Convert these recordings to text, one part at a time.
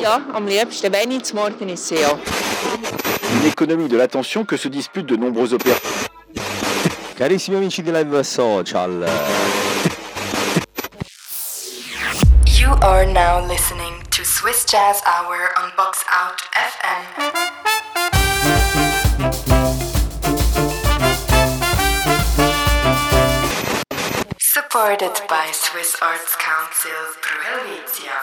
Ja, am liebsten, wenn ich zum Morgen ist ja. Une économie de l'attention que se disputent de nombreux opérateurs. Carissimi amici di Live Social, You are now listening to Swiss Jazz Hour on Box Out FM. Supported by Swiss Arts Council Pro Helvetia.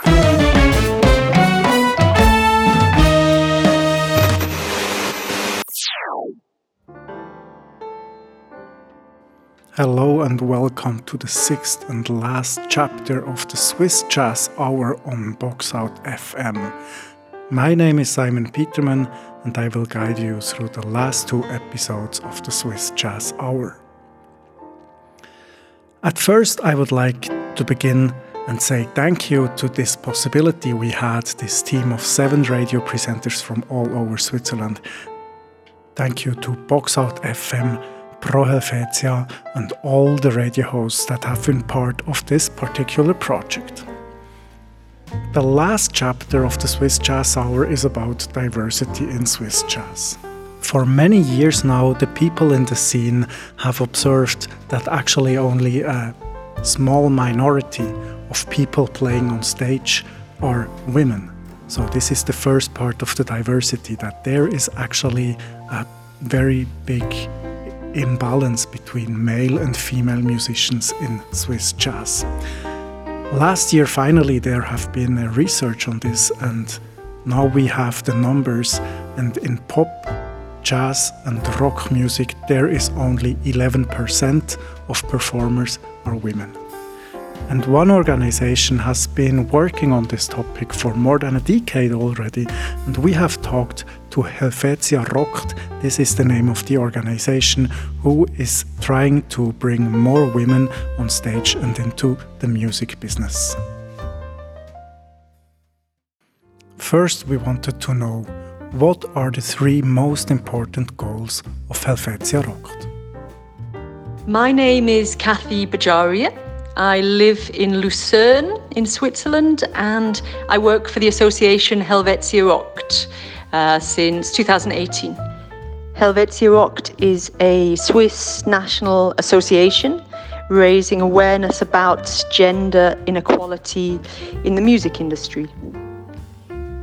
Hello and welcome to the sixth and last chapter of the Swiss Jazz Hour on Boxout FM. My name is Simon Petermann and I will guide you through the last two episodes of the Swiss Jazz Hour. At first, I would like to begin and say thank you to this possibility we had, this team of seven radio presenters from all over Switzerland. Thank you to Boxout FM, Pro Helvetia, and all the radio hosts that have been part of this particular project. The last chapter of the Swiss Jazz Hour is about diversity in Swiss jazz. For many years now, the people in the scene have observed that actually only a small minority of people playing on stage are women. So, this is the first part of the diversity that there is actually a very big imbalance between male and female musicians in Swiss jazz. Last year, finally, there have been research on this, and now we have the numbers. And in pop, jazz, and rock music, there is only 11% of performers are women. And one organization has been working on this topic for more than a decade already, and we have talked to Helvetia Rockt, this is the name of the organization, who is trying to bring more women on stage and into the music business. First, we wanted to know what are the three most important goals of Helvetia Rockt? My name is Kathy Bajaria. I live in Lucerne in Switzerland and I work for the association Helvetia Rockt uh, since 2018. Helvetia Rockt is a Swiss national association raising awareness about gender inequality in the music industry.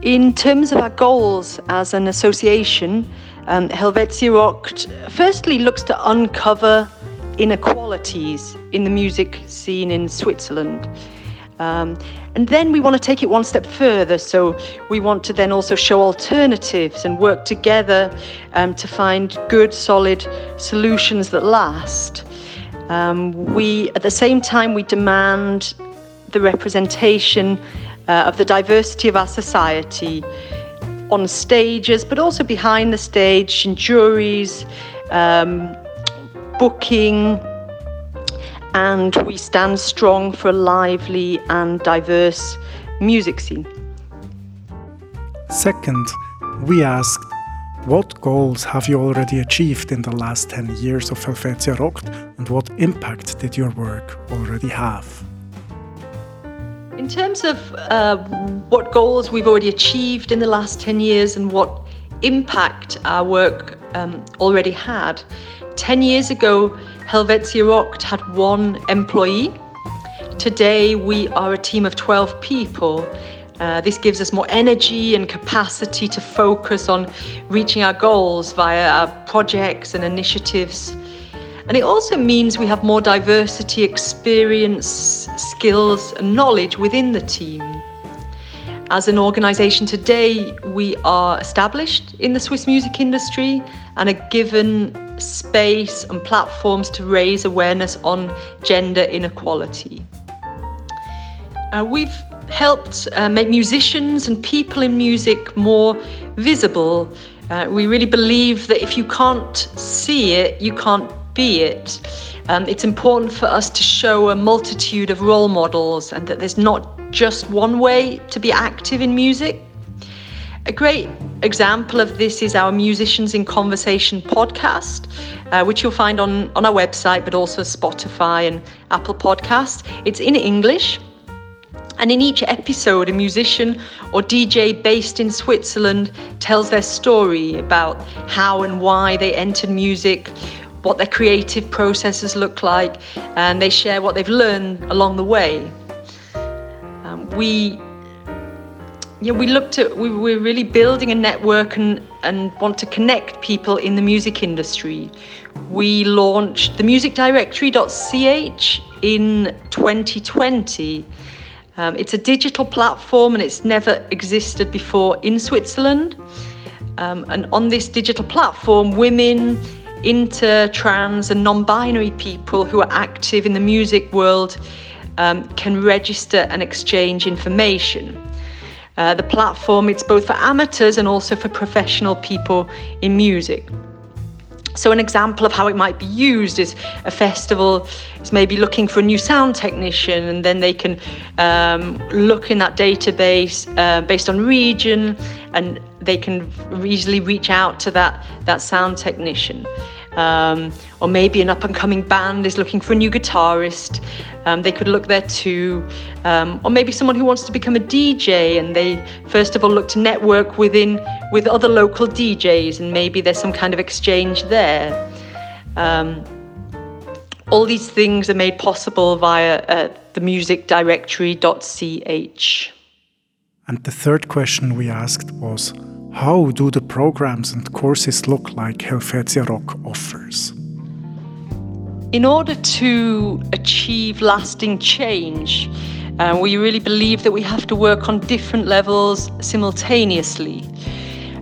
In terms of our goals as an association, um, Helvetia Rockt firstly looks to uncover inequalities in the music scene in Switzerland. Um, and then we want to take it one step further. So we want to then also show alternatives and work together um, to find good, solid solutions that last. Um, we, at the same time, we demand the representation uh, of the diversity of our society on stages, but also behind the stage, in juries, um, booking, and we stand strong for a lively and diverse music scene. Second, we asked what goals have you already achieved in the last 10 years of Helvetia Rockt and what impact did your work already have? In terms of uh, what goals we've already achieved in the last 10 years and what impact our work um, already had, 10 years ago, Helvetia Rockt had one employee. Today, we are a team of 12 people. Uh, this gives us more energy and capacity to focus on reaching our goals via our projects and initiatives. And it also means we have more diversity, experience, skills, and knowledge within the team. As an organisation today, we are established in the Swiss music industry and are given space and platforms to raise awareness on gender inequality. Uh, we've helped uh, make musicians and people in music more visible. Uh, we really believe that if you can't see it, you can't be it. Um, it's important for us to show a multitude of role models and that there's not just one way to be active in music. A great example of this is our Musicians in Conversation podcast, uh, which you'll find on, on our website, but also Spotify and Apple Podcast. It's in English. And in each episode, a musician or DJ based in Switzerland tells their story about how and why they entered music, what their creative processes look like, and they share what they've learned along the way. Um, we yeah, we looked at we we're really building a network and and want to connect people in the music industry. We launched themusicdirectory.ch in 2020 um, it's a digital platform and it's never existed before in Switzerland. Um, and on this digital platform, women, inter, trans, and non binary people who are active in the music world um, can register and exchange information. Uh, the platform it's both for amateurs and also for professional people in music. So, an example of how it might be used is a festival is maybe looking for a new sound technician, and then they can um, look in that database uh, based on region, and they can easily reach out to that, that sound technician. Um, or maybe an up and coming band is looking for a new guitarist. Um, they could look there too. Um, or maybe someone who wants to become a DJ and they first of all look to network within with other local DJs and maybe there's some kind of exchange there. Um, all these things are made possible via uh, themusicdirectory.ch. And the third question we asked was how do the programs and courses look like Helvetia Rockt offers? In order to achieve lasting change, uh, we really believe that we have to work on different levels simultaneously.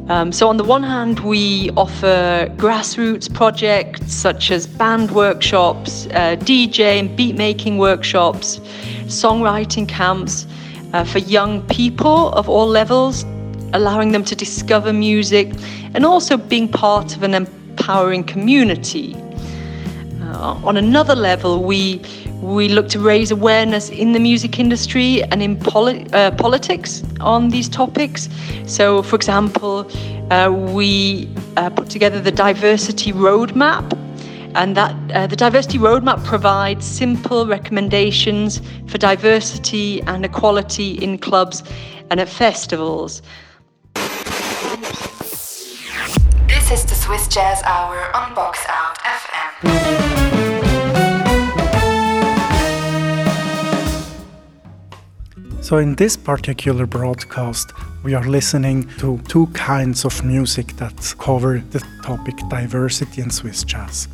Um, so, on the one hand, we offer grassroots projects such as band workshops, uh, DJ and beat making workshops, songwriting camps uh, for young people of all levels allowing them to discover music, and also being part of an empowering community. Uh, on another level, we we look to raise awareness in the music industry and in poli- uh, politics on these topics. So, for example, uh, we uh, put together the diversity roadmap, and that uh, the diversity roadmap provides simple recommendations for diversity and equality in clubs and at festivals. This is the Swiss Jazz Hour on Boxout FM. So, in this particular broadcast, we are listening to two kinds of music that cover the topic diversity in Swiss jazz.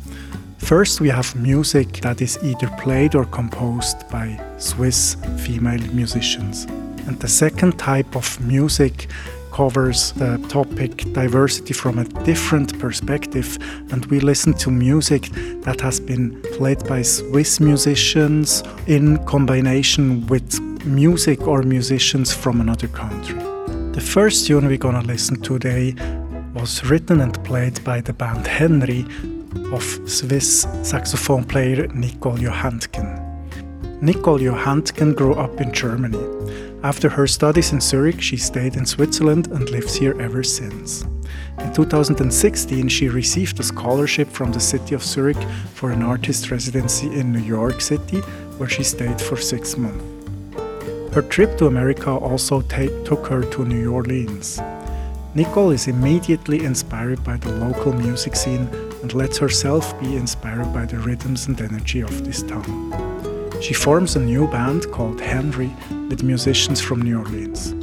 First, we have music that is either played or composed by Swiss female musicians. And the second type of music covers the topic diversity from a different perspective, and we listen to music that has been played by Swiss musicians in combination with music or musicians from another country. The first tune we're gonna listen to today was written and played by the band Henry of Swiss saxophone player Nicole Johänntgen. Nicole Johänntgen grew up in Germany. After her studies in Zurich, she stayed in Switzerland and lives here ever since. In 2016, she received a scholarship from the city of Zurich for an artist residency in New York City, where she stayed for six months. Her trip to America also took her to New Orleans. Nicole is immediately inspired by the local music scene and lets herself be inspired by the rhythms and energy of this town. She forms a new band called Henry with musicians from New Orleans.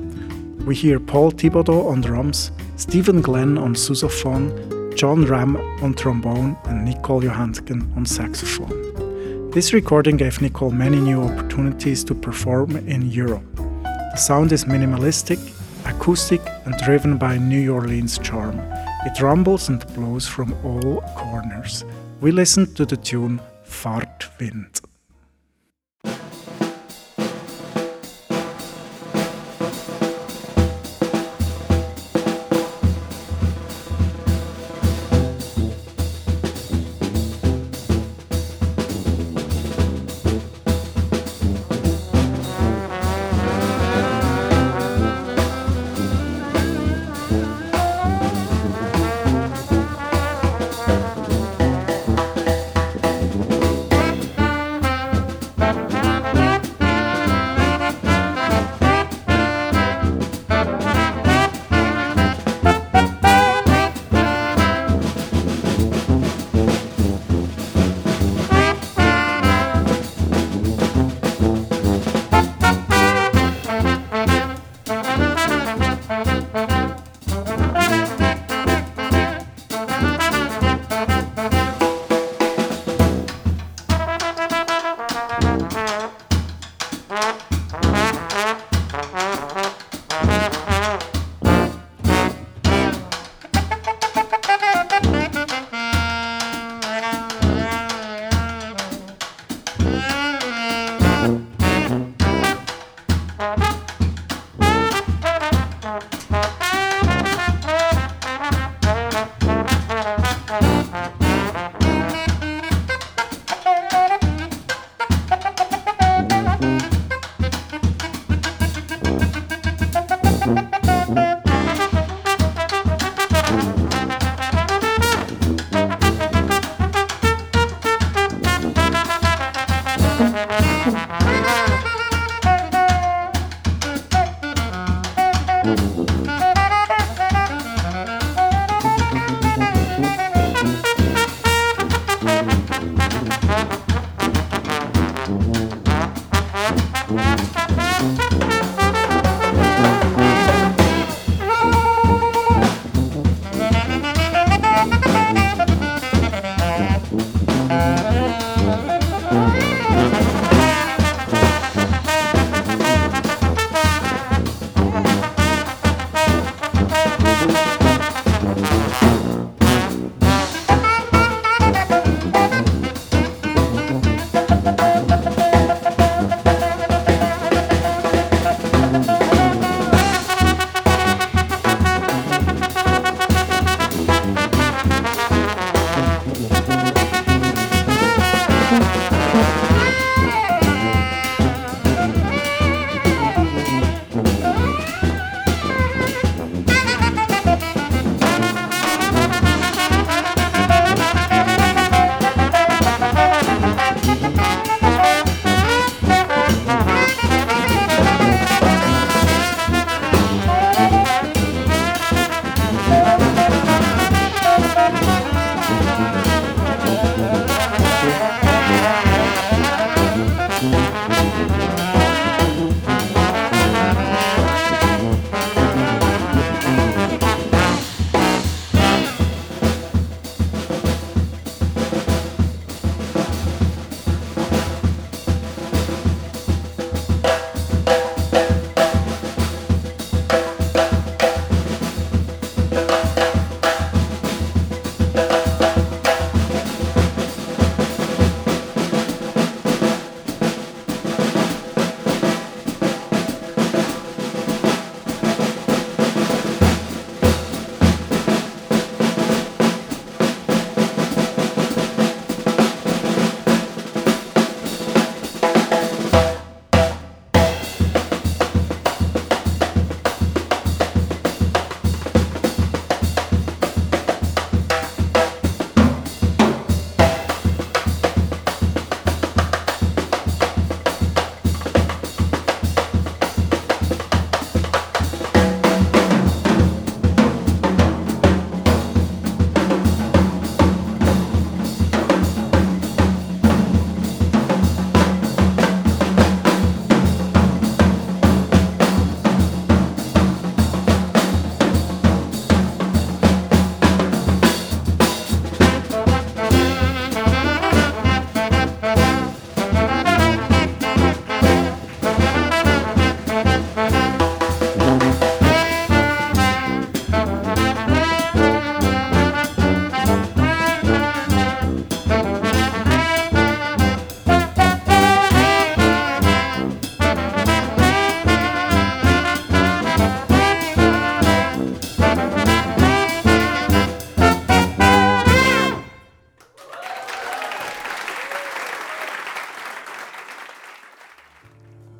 We hear Paul Thibodeau on drums, Stephen Glenn on sousaphone, John Ram on trombone, and Nicole Johänntgen on saxophone. This recording gave Nicole many new opportunities to perform in Europe. The sound is minimalistic, acoustic, and driven by New Orleans charm. It rumbles and blows from all corners. We listen to the tune Fahrtwind.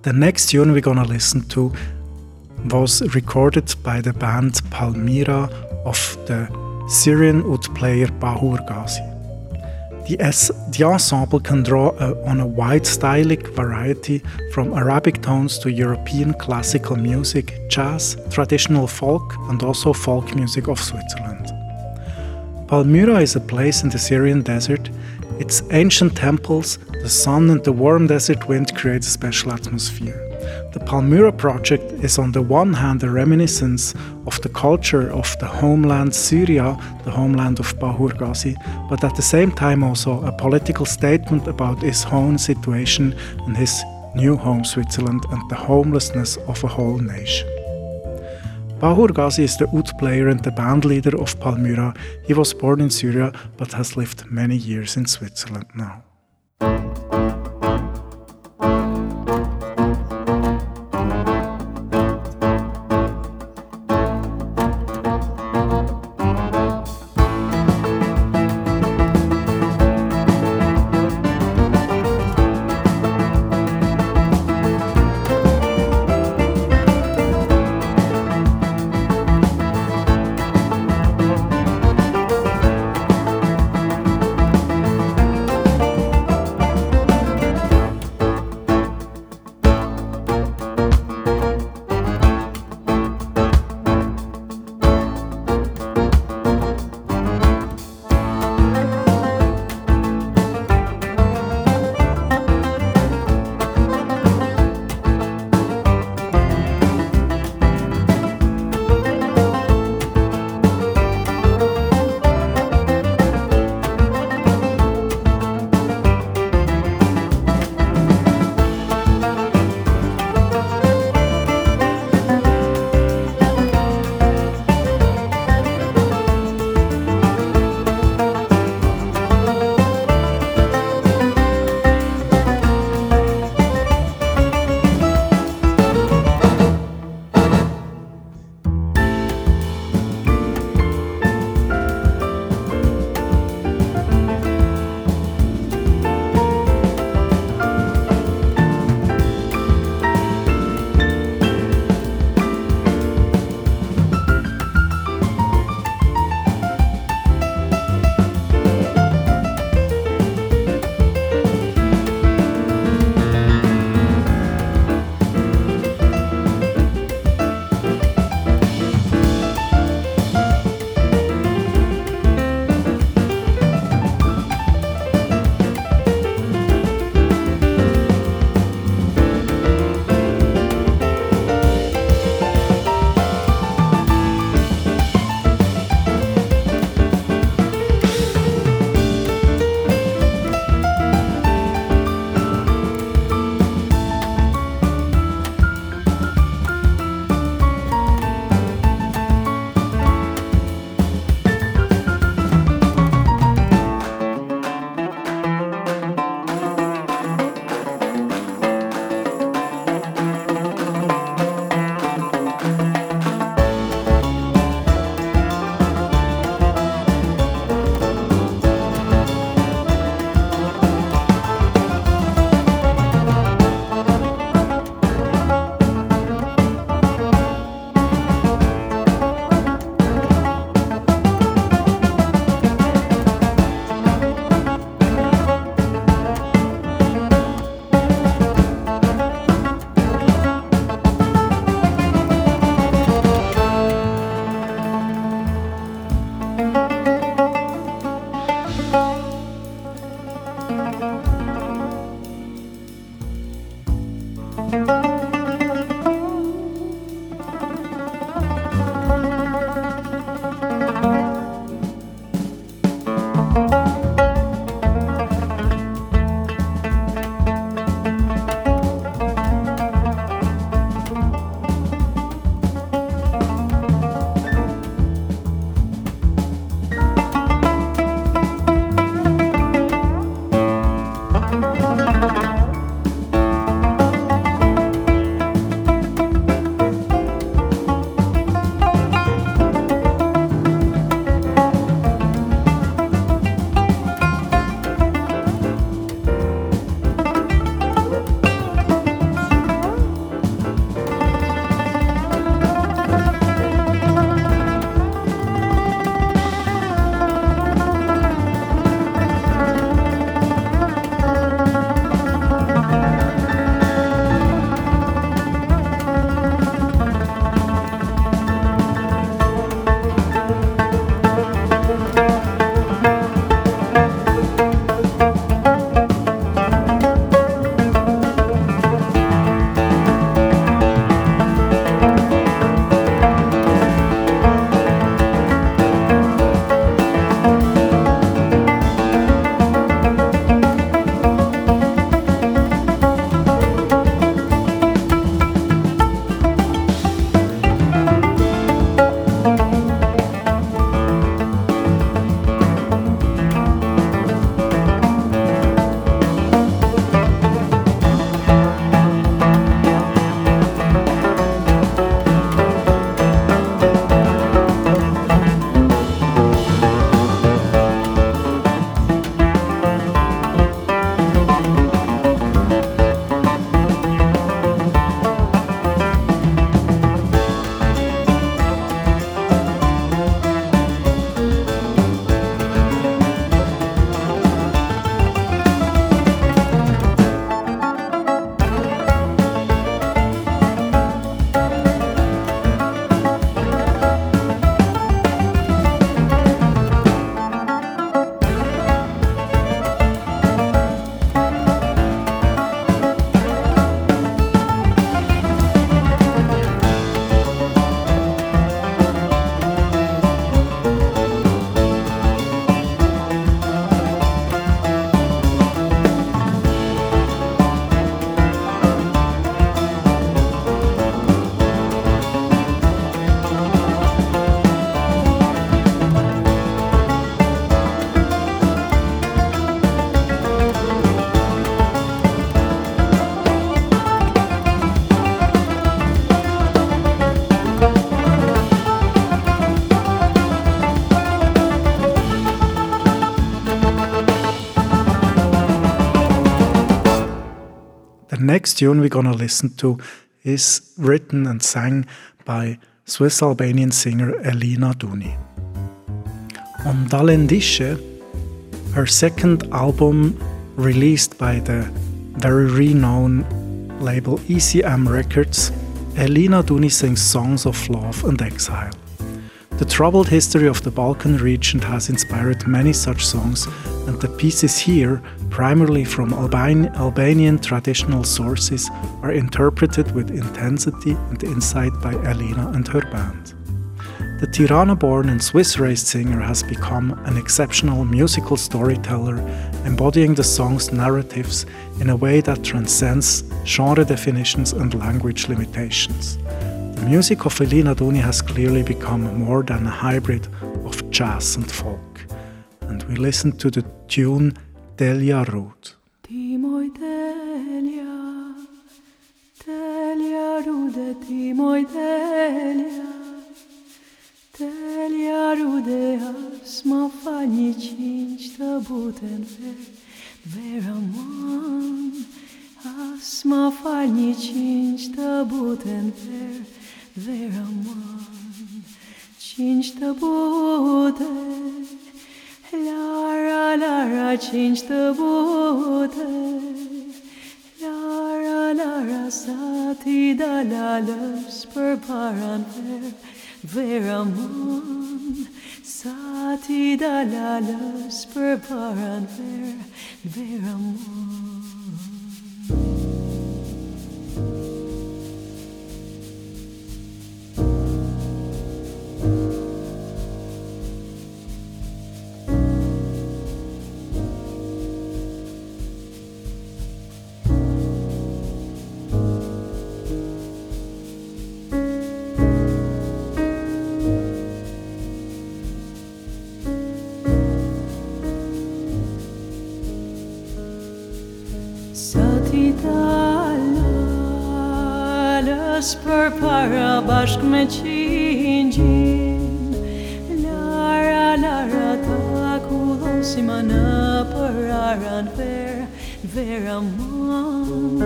The next tune we're gonna listen to was recorded by the band Palmyra of the Syrian oud player Bahur Ghazi. The, the, ensemble can draw a, on a wide stylistic variety from Arabic tones to European classical music, jazz, traditional folk, and also folk music of Switzerland. Palmyra is a place in the Syrian desert. Its ancient temples, the sun and the warm desert wind create a special atmosphere. The Palmyra project is on the one hand a reminiscence of the culture of the homeland Syria, the homeland of Bahur Ghazi, but at the same time also a political statement about his own situation and his new home Switzerland and the homelessness of a whole nation. Bahur Ghazi is the oud player and the band leader of Palmyra. He was born in Syria but has lived many years in Switzerland now. Next tune we're gonna listen to is written and sang by Swiss Albanian singer Elina Duni. On Dallëndyshe, her second album released by the very renowned label ECM Records, Elina Duni sings songs of love and exile. The troubled history of the Balkan region has inspired many such songs, and the pieces here, primarily from Alban- Albanian traditional sources, are interpreted with intensity and insight by Elina and her band. The Tirana born and Swiss raised singer has become an exceptional musical storyteller, embodying the song's narratives in a way that transcends genre definitions and language limitations. The music of Elina Duni has clearly become more than a hybrid of jazz and folk. And we listen to the tune Delia Roth. Timoi Delia, Delia rude, Timoi Delia, Delia rude, asma fani cinci tăbuten ve, veraman, asma fani cinci tăbuten vera man, cinci tăbuten Lara, Lara, cinci tăbute, Lara, Lara, sati da la lăs per paran ver, veramon, sati da la lăs per paran ver, veramon. Dalalës për para bashk me qingjin Lara, lara, ta kullosi ma në për aran ver, vera mon.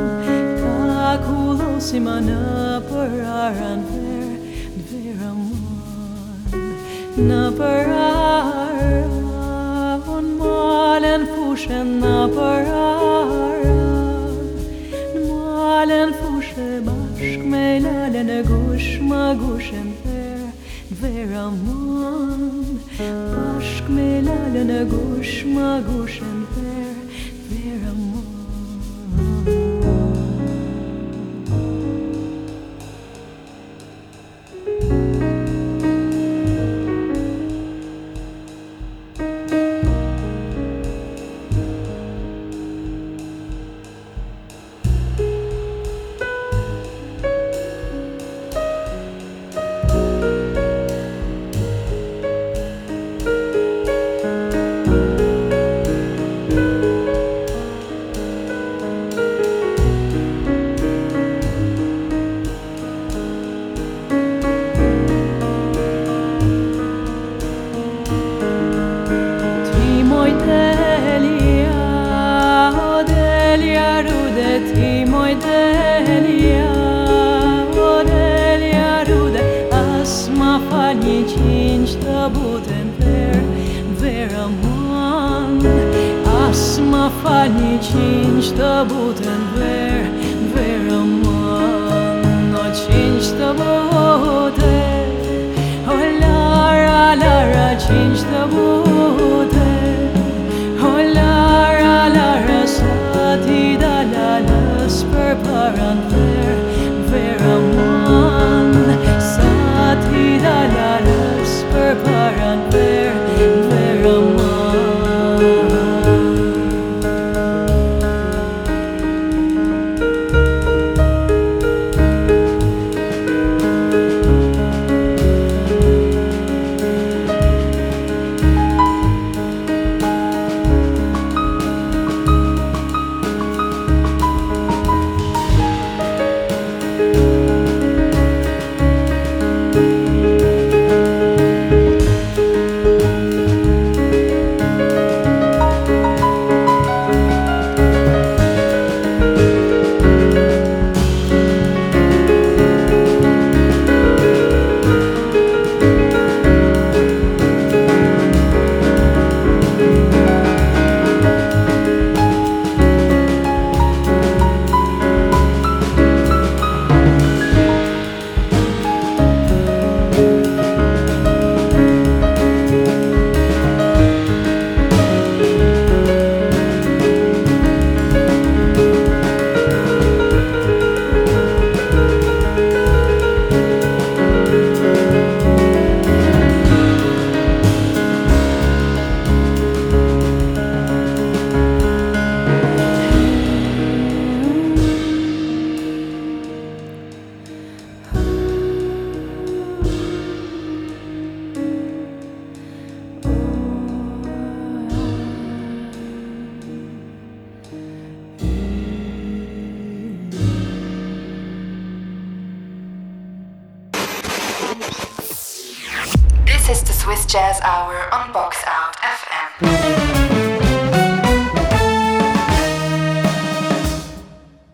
Ta kullosi ma në për aran ver, vera mon. Në për aran, malen fushen në për aran lalen e gush ma gushen ver, vera mon Bashk me e ma gushen in çdo buten per veraman asma falni çin çdo buten ver veraman no çin çdo bute o lara lara çin çdo bute o lara. Paran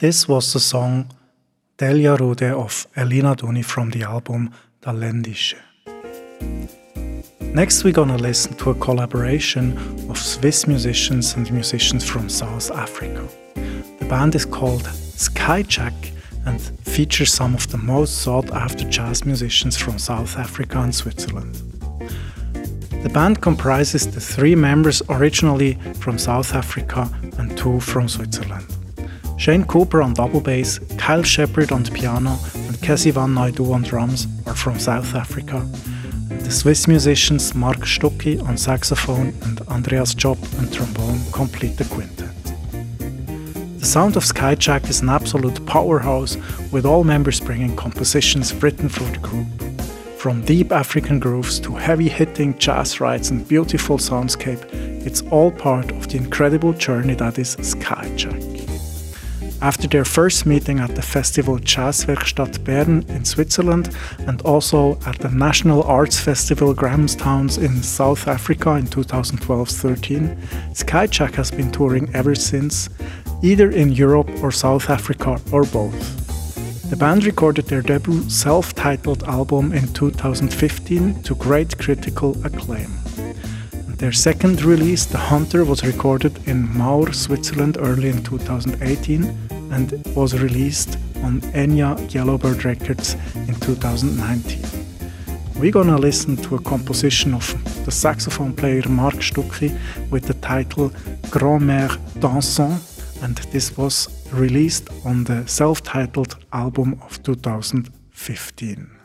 This was the song Delia Rude of Elina Duni from the album Dallëndyshe. Next, we're gonna listen to a collaboration of Swiss musicians and musicians from South Africa. The band is called Skyjack and features some of the most sought after jazz musicians from South Africa and Switzerland. The band comprises the three members originally from South Africa and two from Switzerland. Shane Cooper on double bass, Kyle Shepherd on piano, and Kesivan Naidoo on drums are from South Africa, the Swiss musicians Marc Stucki on saxophone and Andreas Tschopp on trombone complete the quintet. The sound of Skyjack is an absolute powerhouse, with all members bringing compositions written for the group. From deep African grooves to heavy hitting jazz rides and beautiful soundscape, it's all part of the incredible journey that is Skyjack. After their first meeting at the festival Jazzwerkstatt Bern in Switzerland and also at the National Arts Festival Grahamstown in South Africa in 2012-13, Skyjack has been touring ever since, either in Europe or South Africa or both. The band recorded their debut self-titled album in 2015 to great critical acclaim. Their second release, The Hunter, was recorded in Maur, Switzerland early in 2018 and was released on Enja Yellowbird Records in 2019. We're gonna listen to a composition of the saxophone player Marc Stucki with the title Grand-Mère Dansant, and this was released on the self-titled album of 2015.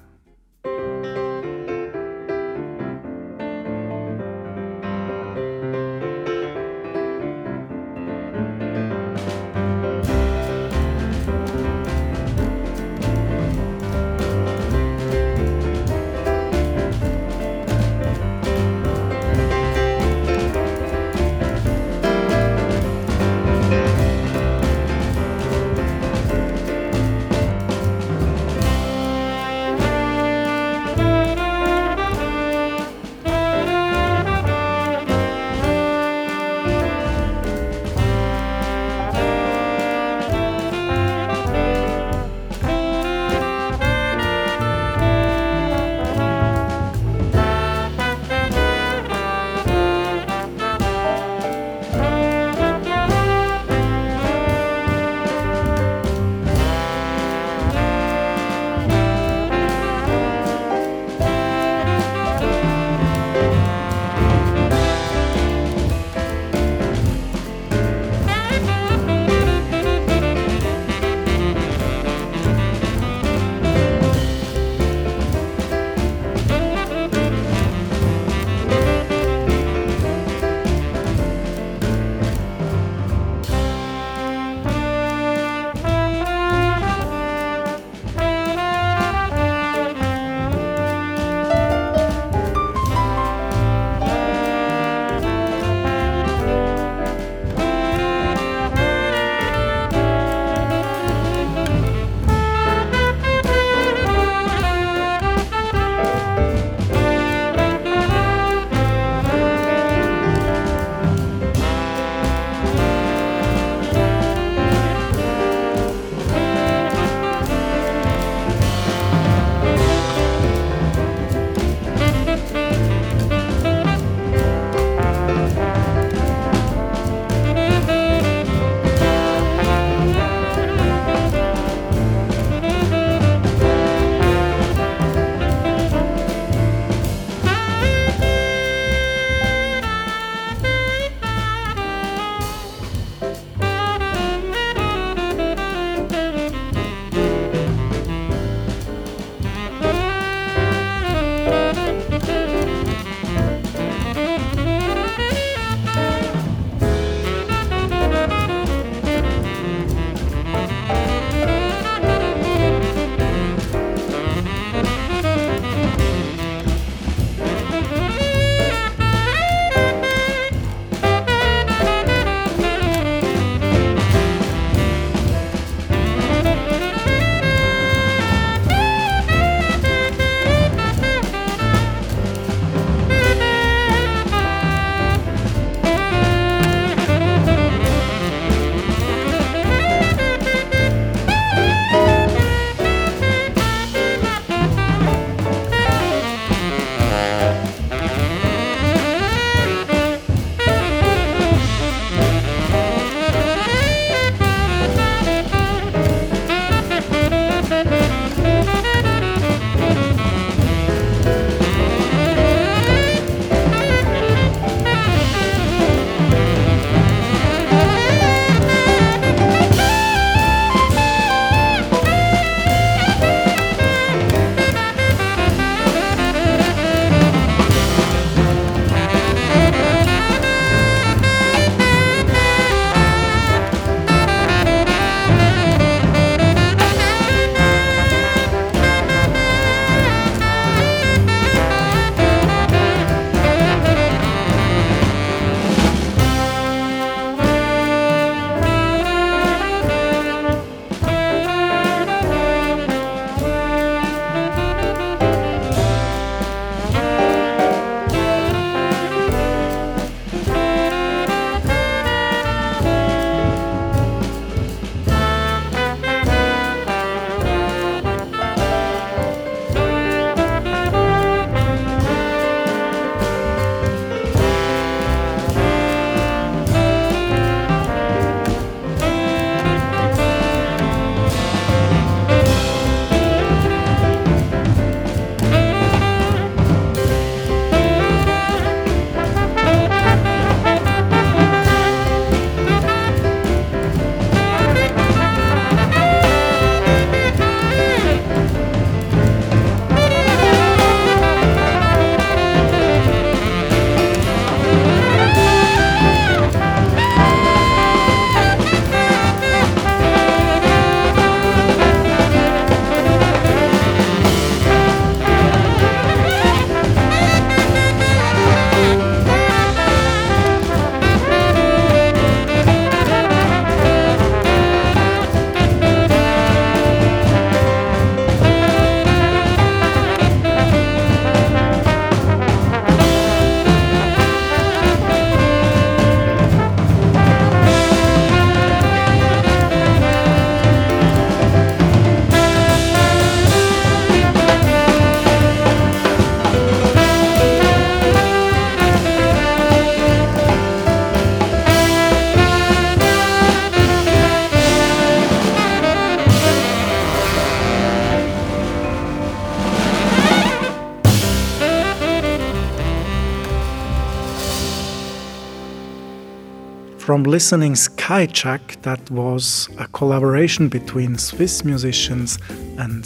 From listening Skyjack, that was a collaboration between Swiss musicians and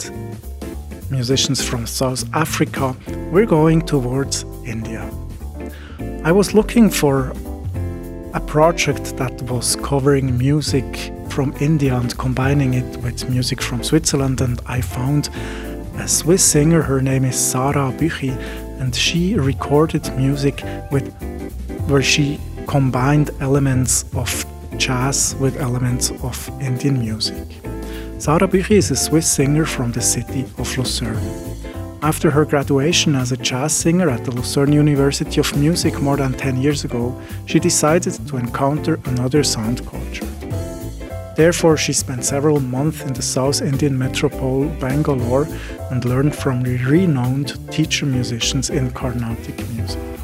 musicians from South Africa, we're going towards India. I was looking for a project that was covering music from India and combining it with music from Switzerland, and I found a Swiss singer. Her name is Sarah Büchi, and she recorded music with where she combined elements of jazz with elements of Indian music. Sarah Büchi is a Swiss singer from the city of Lucerne. After her graduation as a jazz singer at the Lucerne University of Music more than 10 years ago, she decided to encounter another sound culture. Therefore, she spent several months in the South Indian metropole Bangalore and learned from renowned teacher musicians in Carnatic music.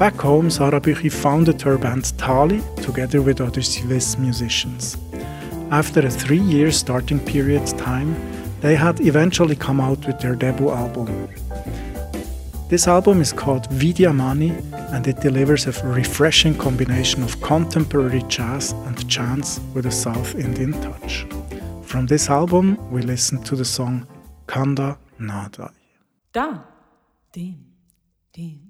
Back home, Sarah Büchi founded her band Tali together with other Swiss musicians. After a three year starting period time, they had eventually come out with their debut album. This album is called Vidyamani and it delivers a refreshing combination of contemporary jazz and chants with a South Indian touch. From this album, we listen to the song Kanda Nada. Da, dim, din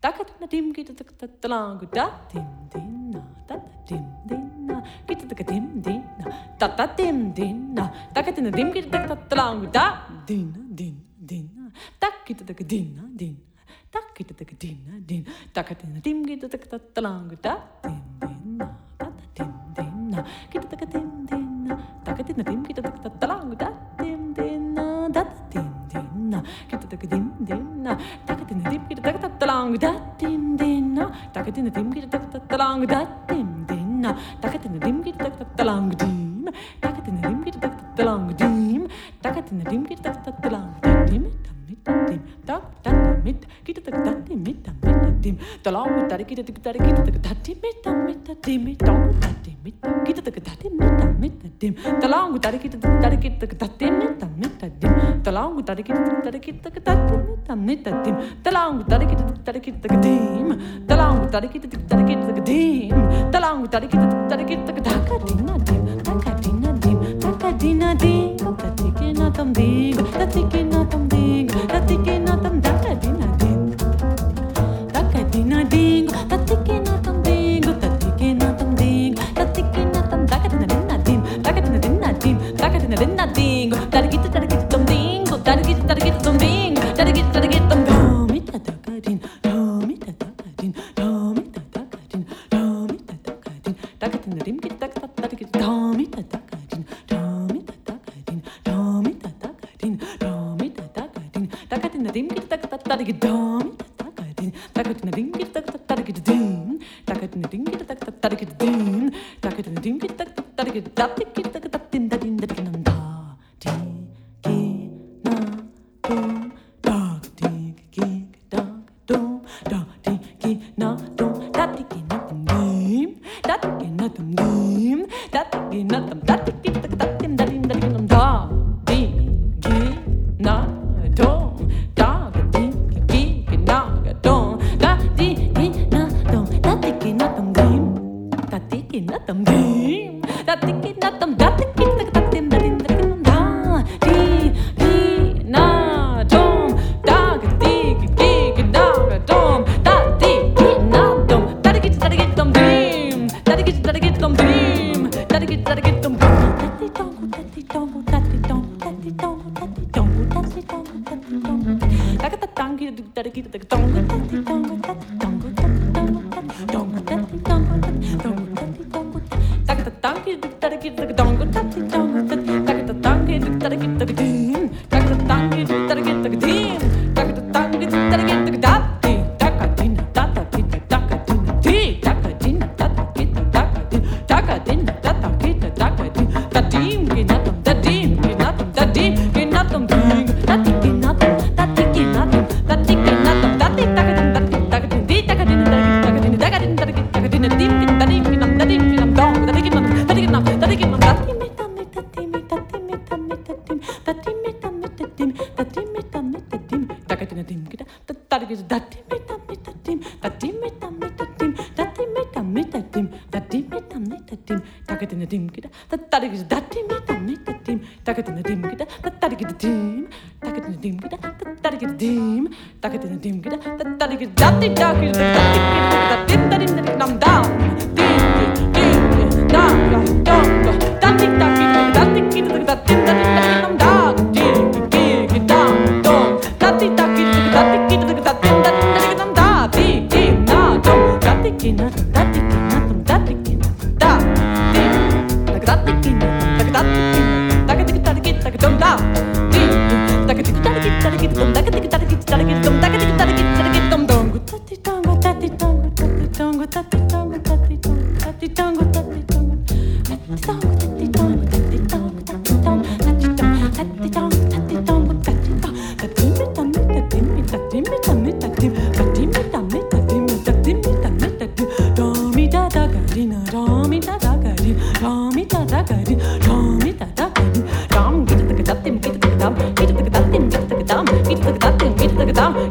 Da din dim kita da da lang da dim din na da da dim din na. Kita da dim din na da da dim din na. Da din dim kita da da lang da din din din tak kita tak din din tak kita tak din din. Tak kita dim kita tak tak talang da din din na. Da din din na. Kita tak din din na. Tak kita dim kita tak tak talang da din din na. Da din din na kita tak dim din na tak kita dim kita tak tak talang da din din na tak kita dim kita tak tak talang da din din na tak kita dim kita tak tak talang dim tak kita dim kita tak tak talang dim tak kita dim kita tak tak talang dim dim tak tak mit kita tak tak mit mit dim talang mit tadi kita tak tadi kita tak tadi mit mit dim tak tadi mit kita tak tadi mit mit dim talang tadi kita tak tadi kita tak tadi mit mit dim talang tadi kita tak tadi kita tak tadi mit mit dim talang tadi kita tak tadi kita tak dim talang tadi kita tak tadi kita tak dim talang tadi kita tak tadi kita tak tak dim tak dim dim tak dim tam dim tak Thank you. Dumb,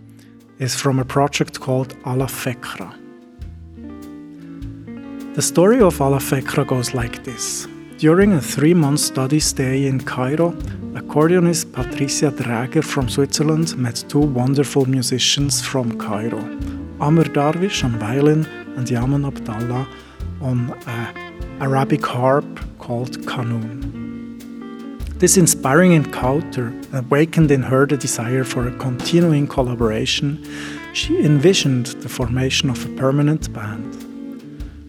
is from a project called Ala Fekra. The story of Ala Fekra goes like this. During a three month study stay in Cairo, accordionist Patricia Draeger from Switzerland met two wonderful musicians from Cairo Amr Darwish on violin and Yaman Abdallah on an Arabic harp called Qanun. This inspiring encounter awakened in her the desire for a continuing collaboration. She envisioned the formation of a permanent band.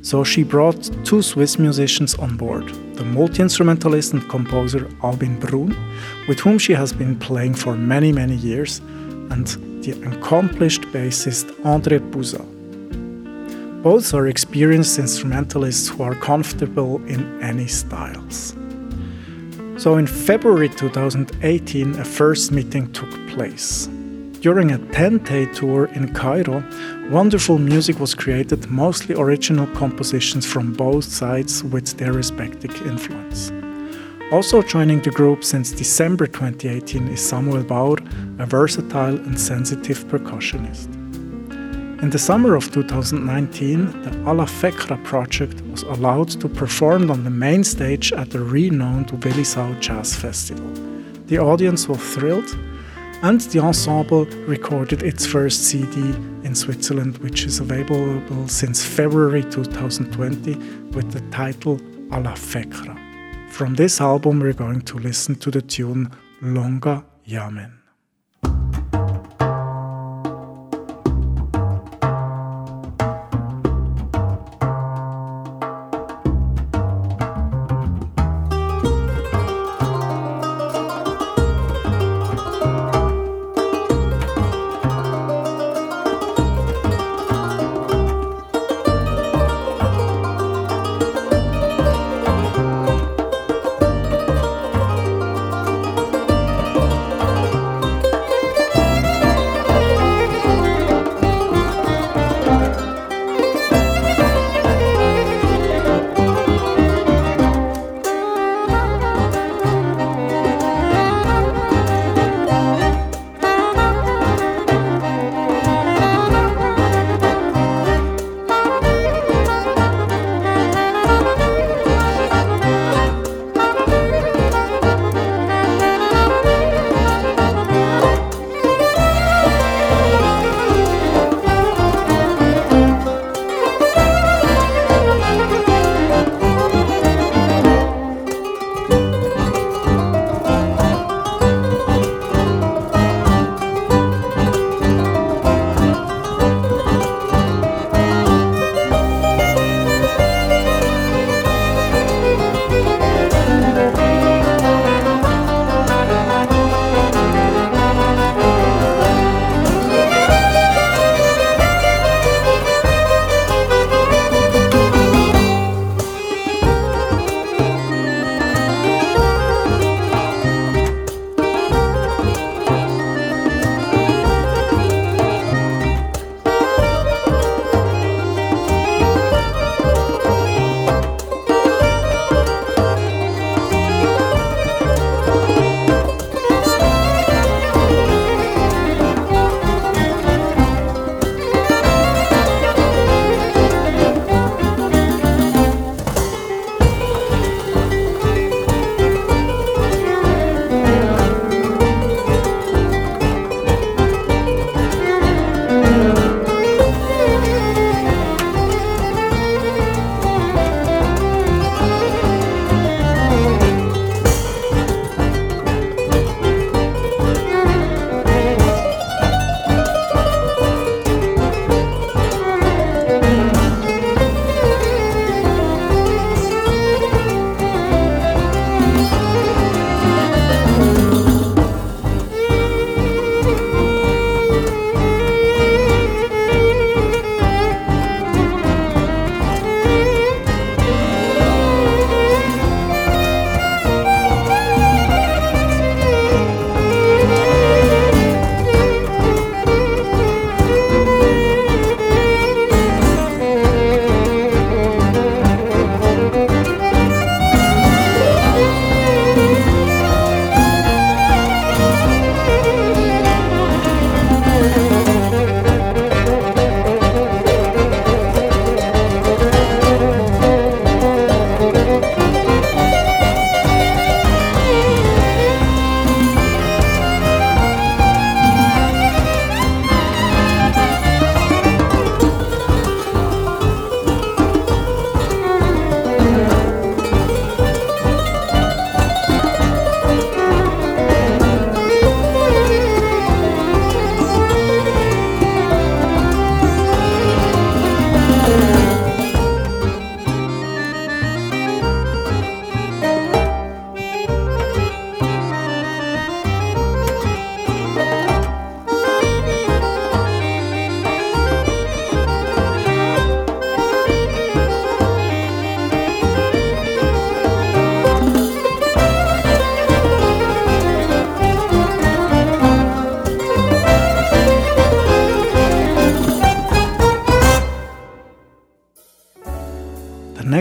So she brought two Swiss musicians on board the multi instrumentalist and composer Albin Brun, with whom she has been playing for many, many years, and the accomplished bassist André Pousaz. Both are experienced instrumentalists who are comfortable in any styles. So in February 2018, a first meeting took place. During a 10 day tour in Cairo, wonderful music was created, mostly original compositions from both sides with their respective influence. Also joining the group since December 2018 is Samuel Baur, a versatile and sensitive percussionist. In the summer of 2019, the Ala Fekra project was allowed to perform on the main stage at the renowned Willisau Jazz Festival. The audience was thrilled, and the ensemble recorded its first CD in Switzerland, which is available since February 2020 with the title Ala Fekra. From this album, we're going to listen to the tune Longa Yamen.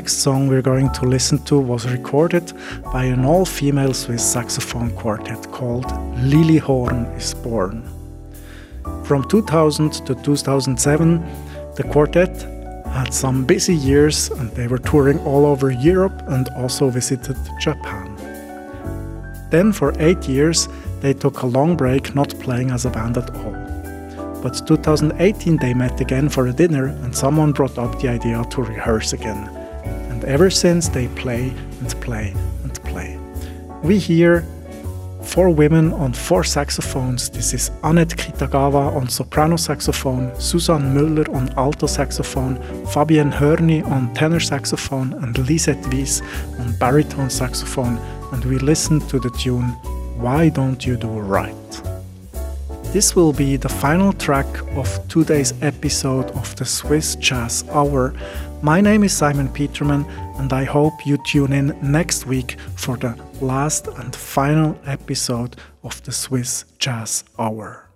Next song we're going to listen to was recorded by an all female Swiss saxophone quartet called Lili Horn is Born. From 2000 to 2007, the quartet had some busy years and they were touring all over Europe and also visited Japan. Then, for eight years, they took a long break not playing as a band at all. But 2018 they met again for a dinner and someone brought up the idea to rehearse again and ever since they play and play and play. We hear four women on four saxophones. This is Annette Kitagawa on soprano saxophone, Susanne Müller on alto saxophone, Fabienne Hörni on tenor saxophone, and Lisette Wies on baritone saxophone. And we listen to the tune Why Don't You Do Right? This will be the final track of today's episode of the Swiss Jazz Hour. My name is Simon Petermann, and I hope you tune in next week for the last and final episode of the Swiss Jazz Hour.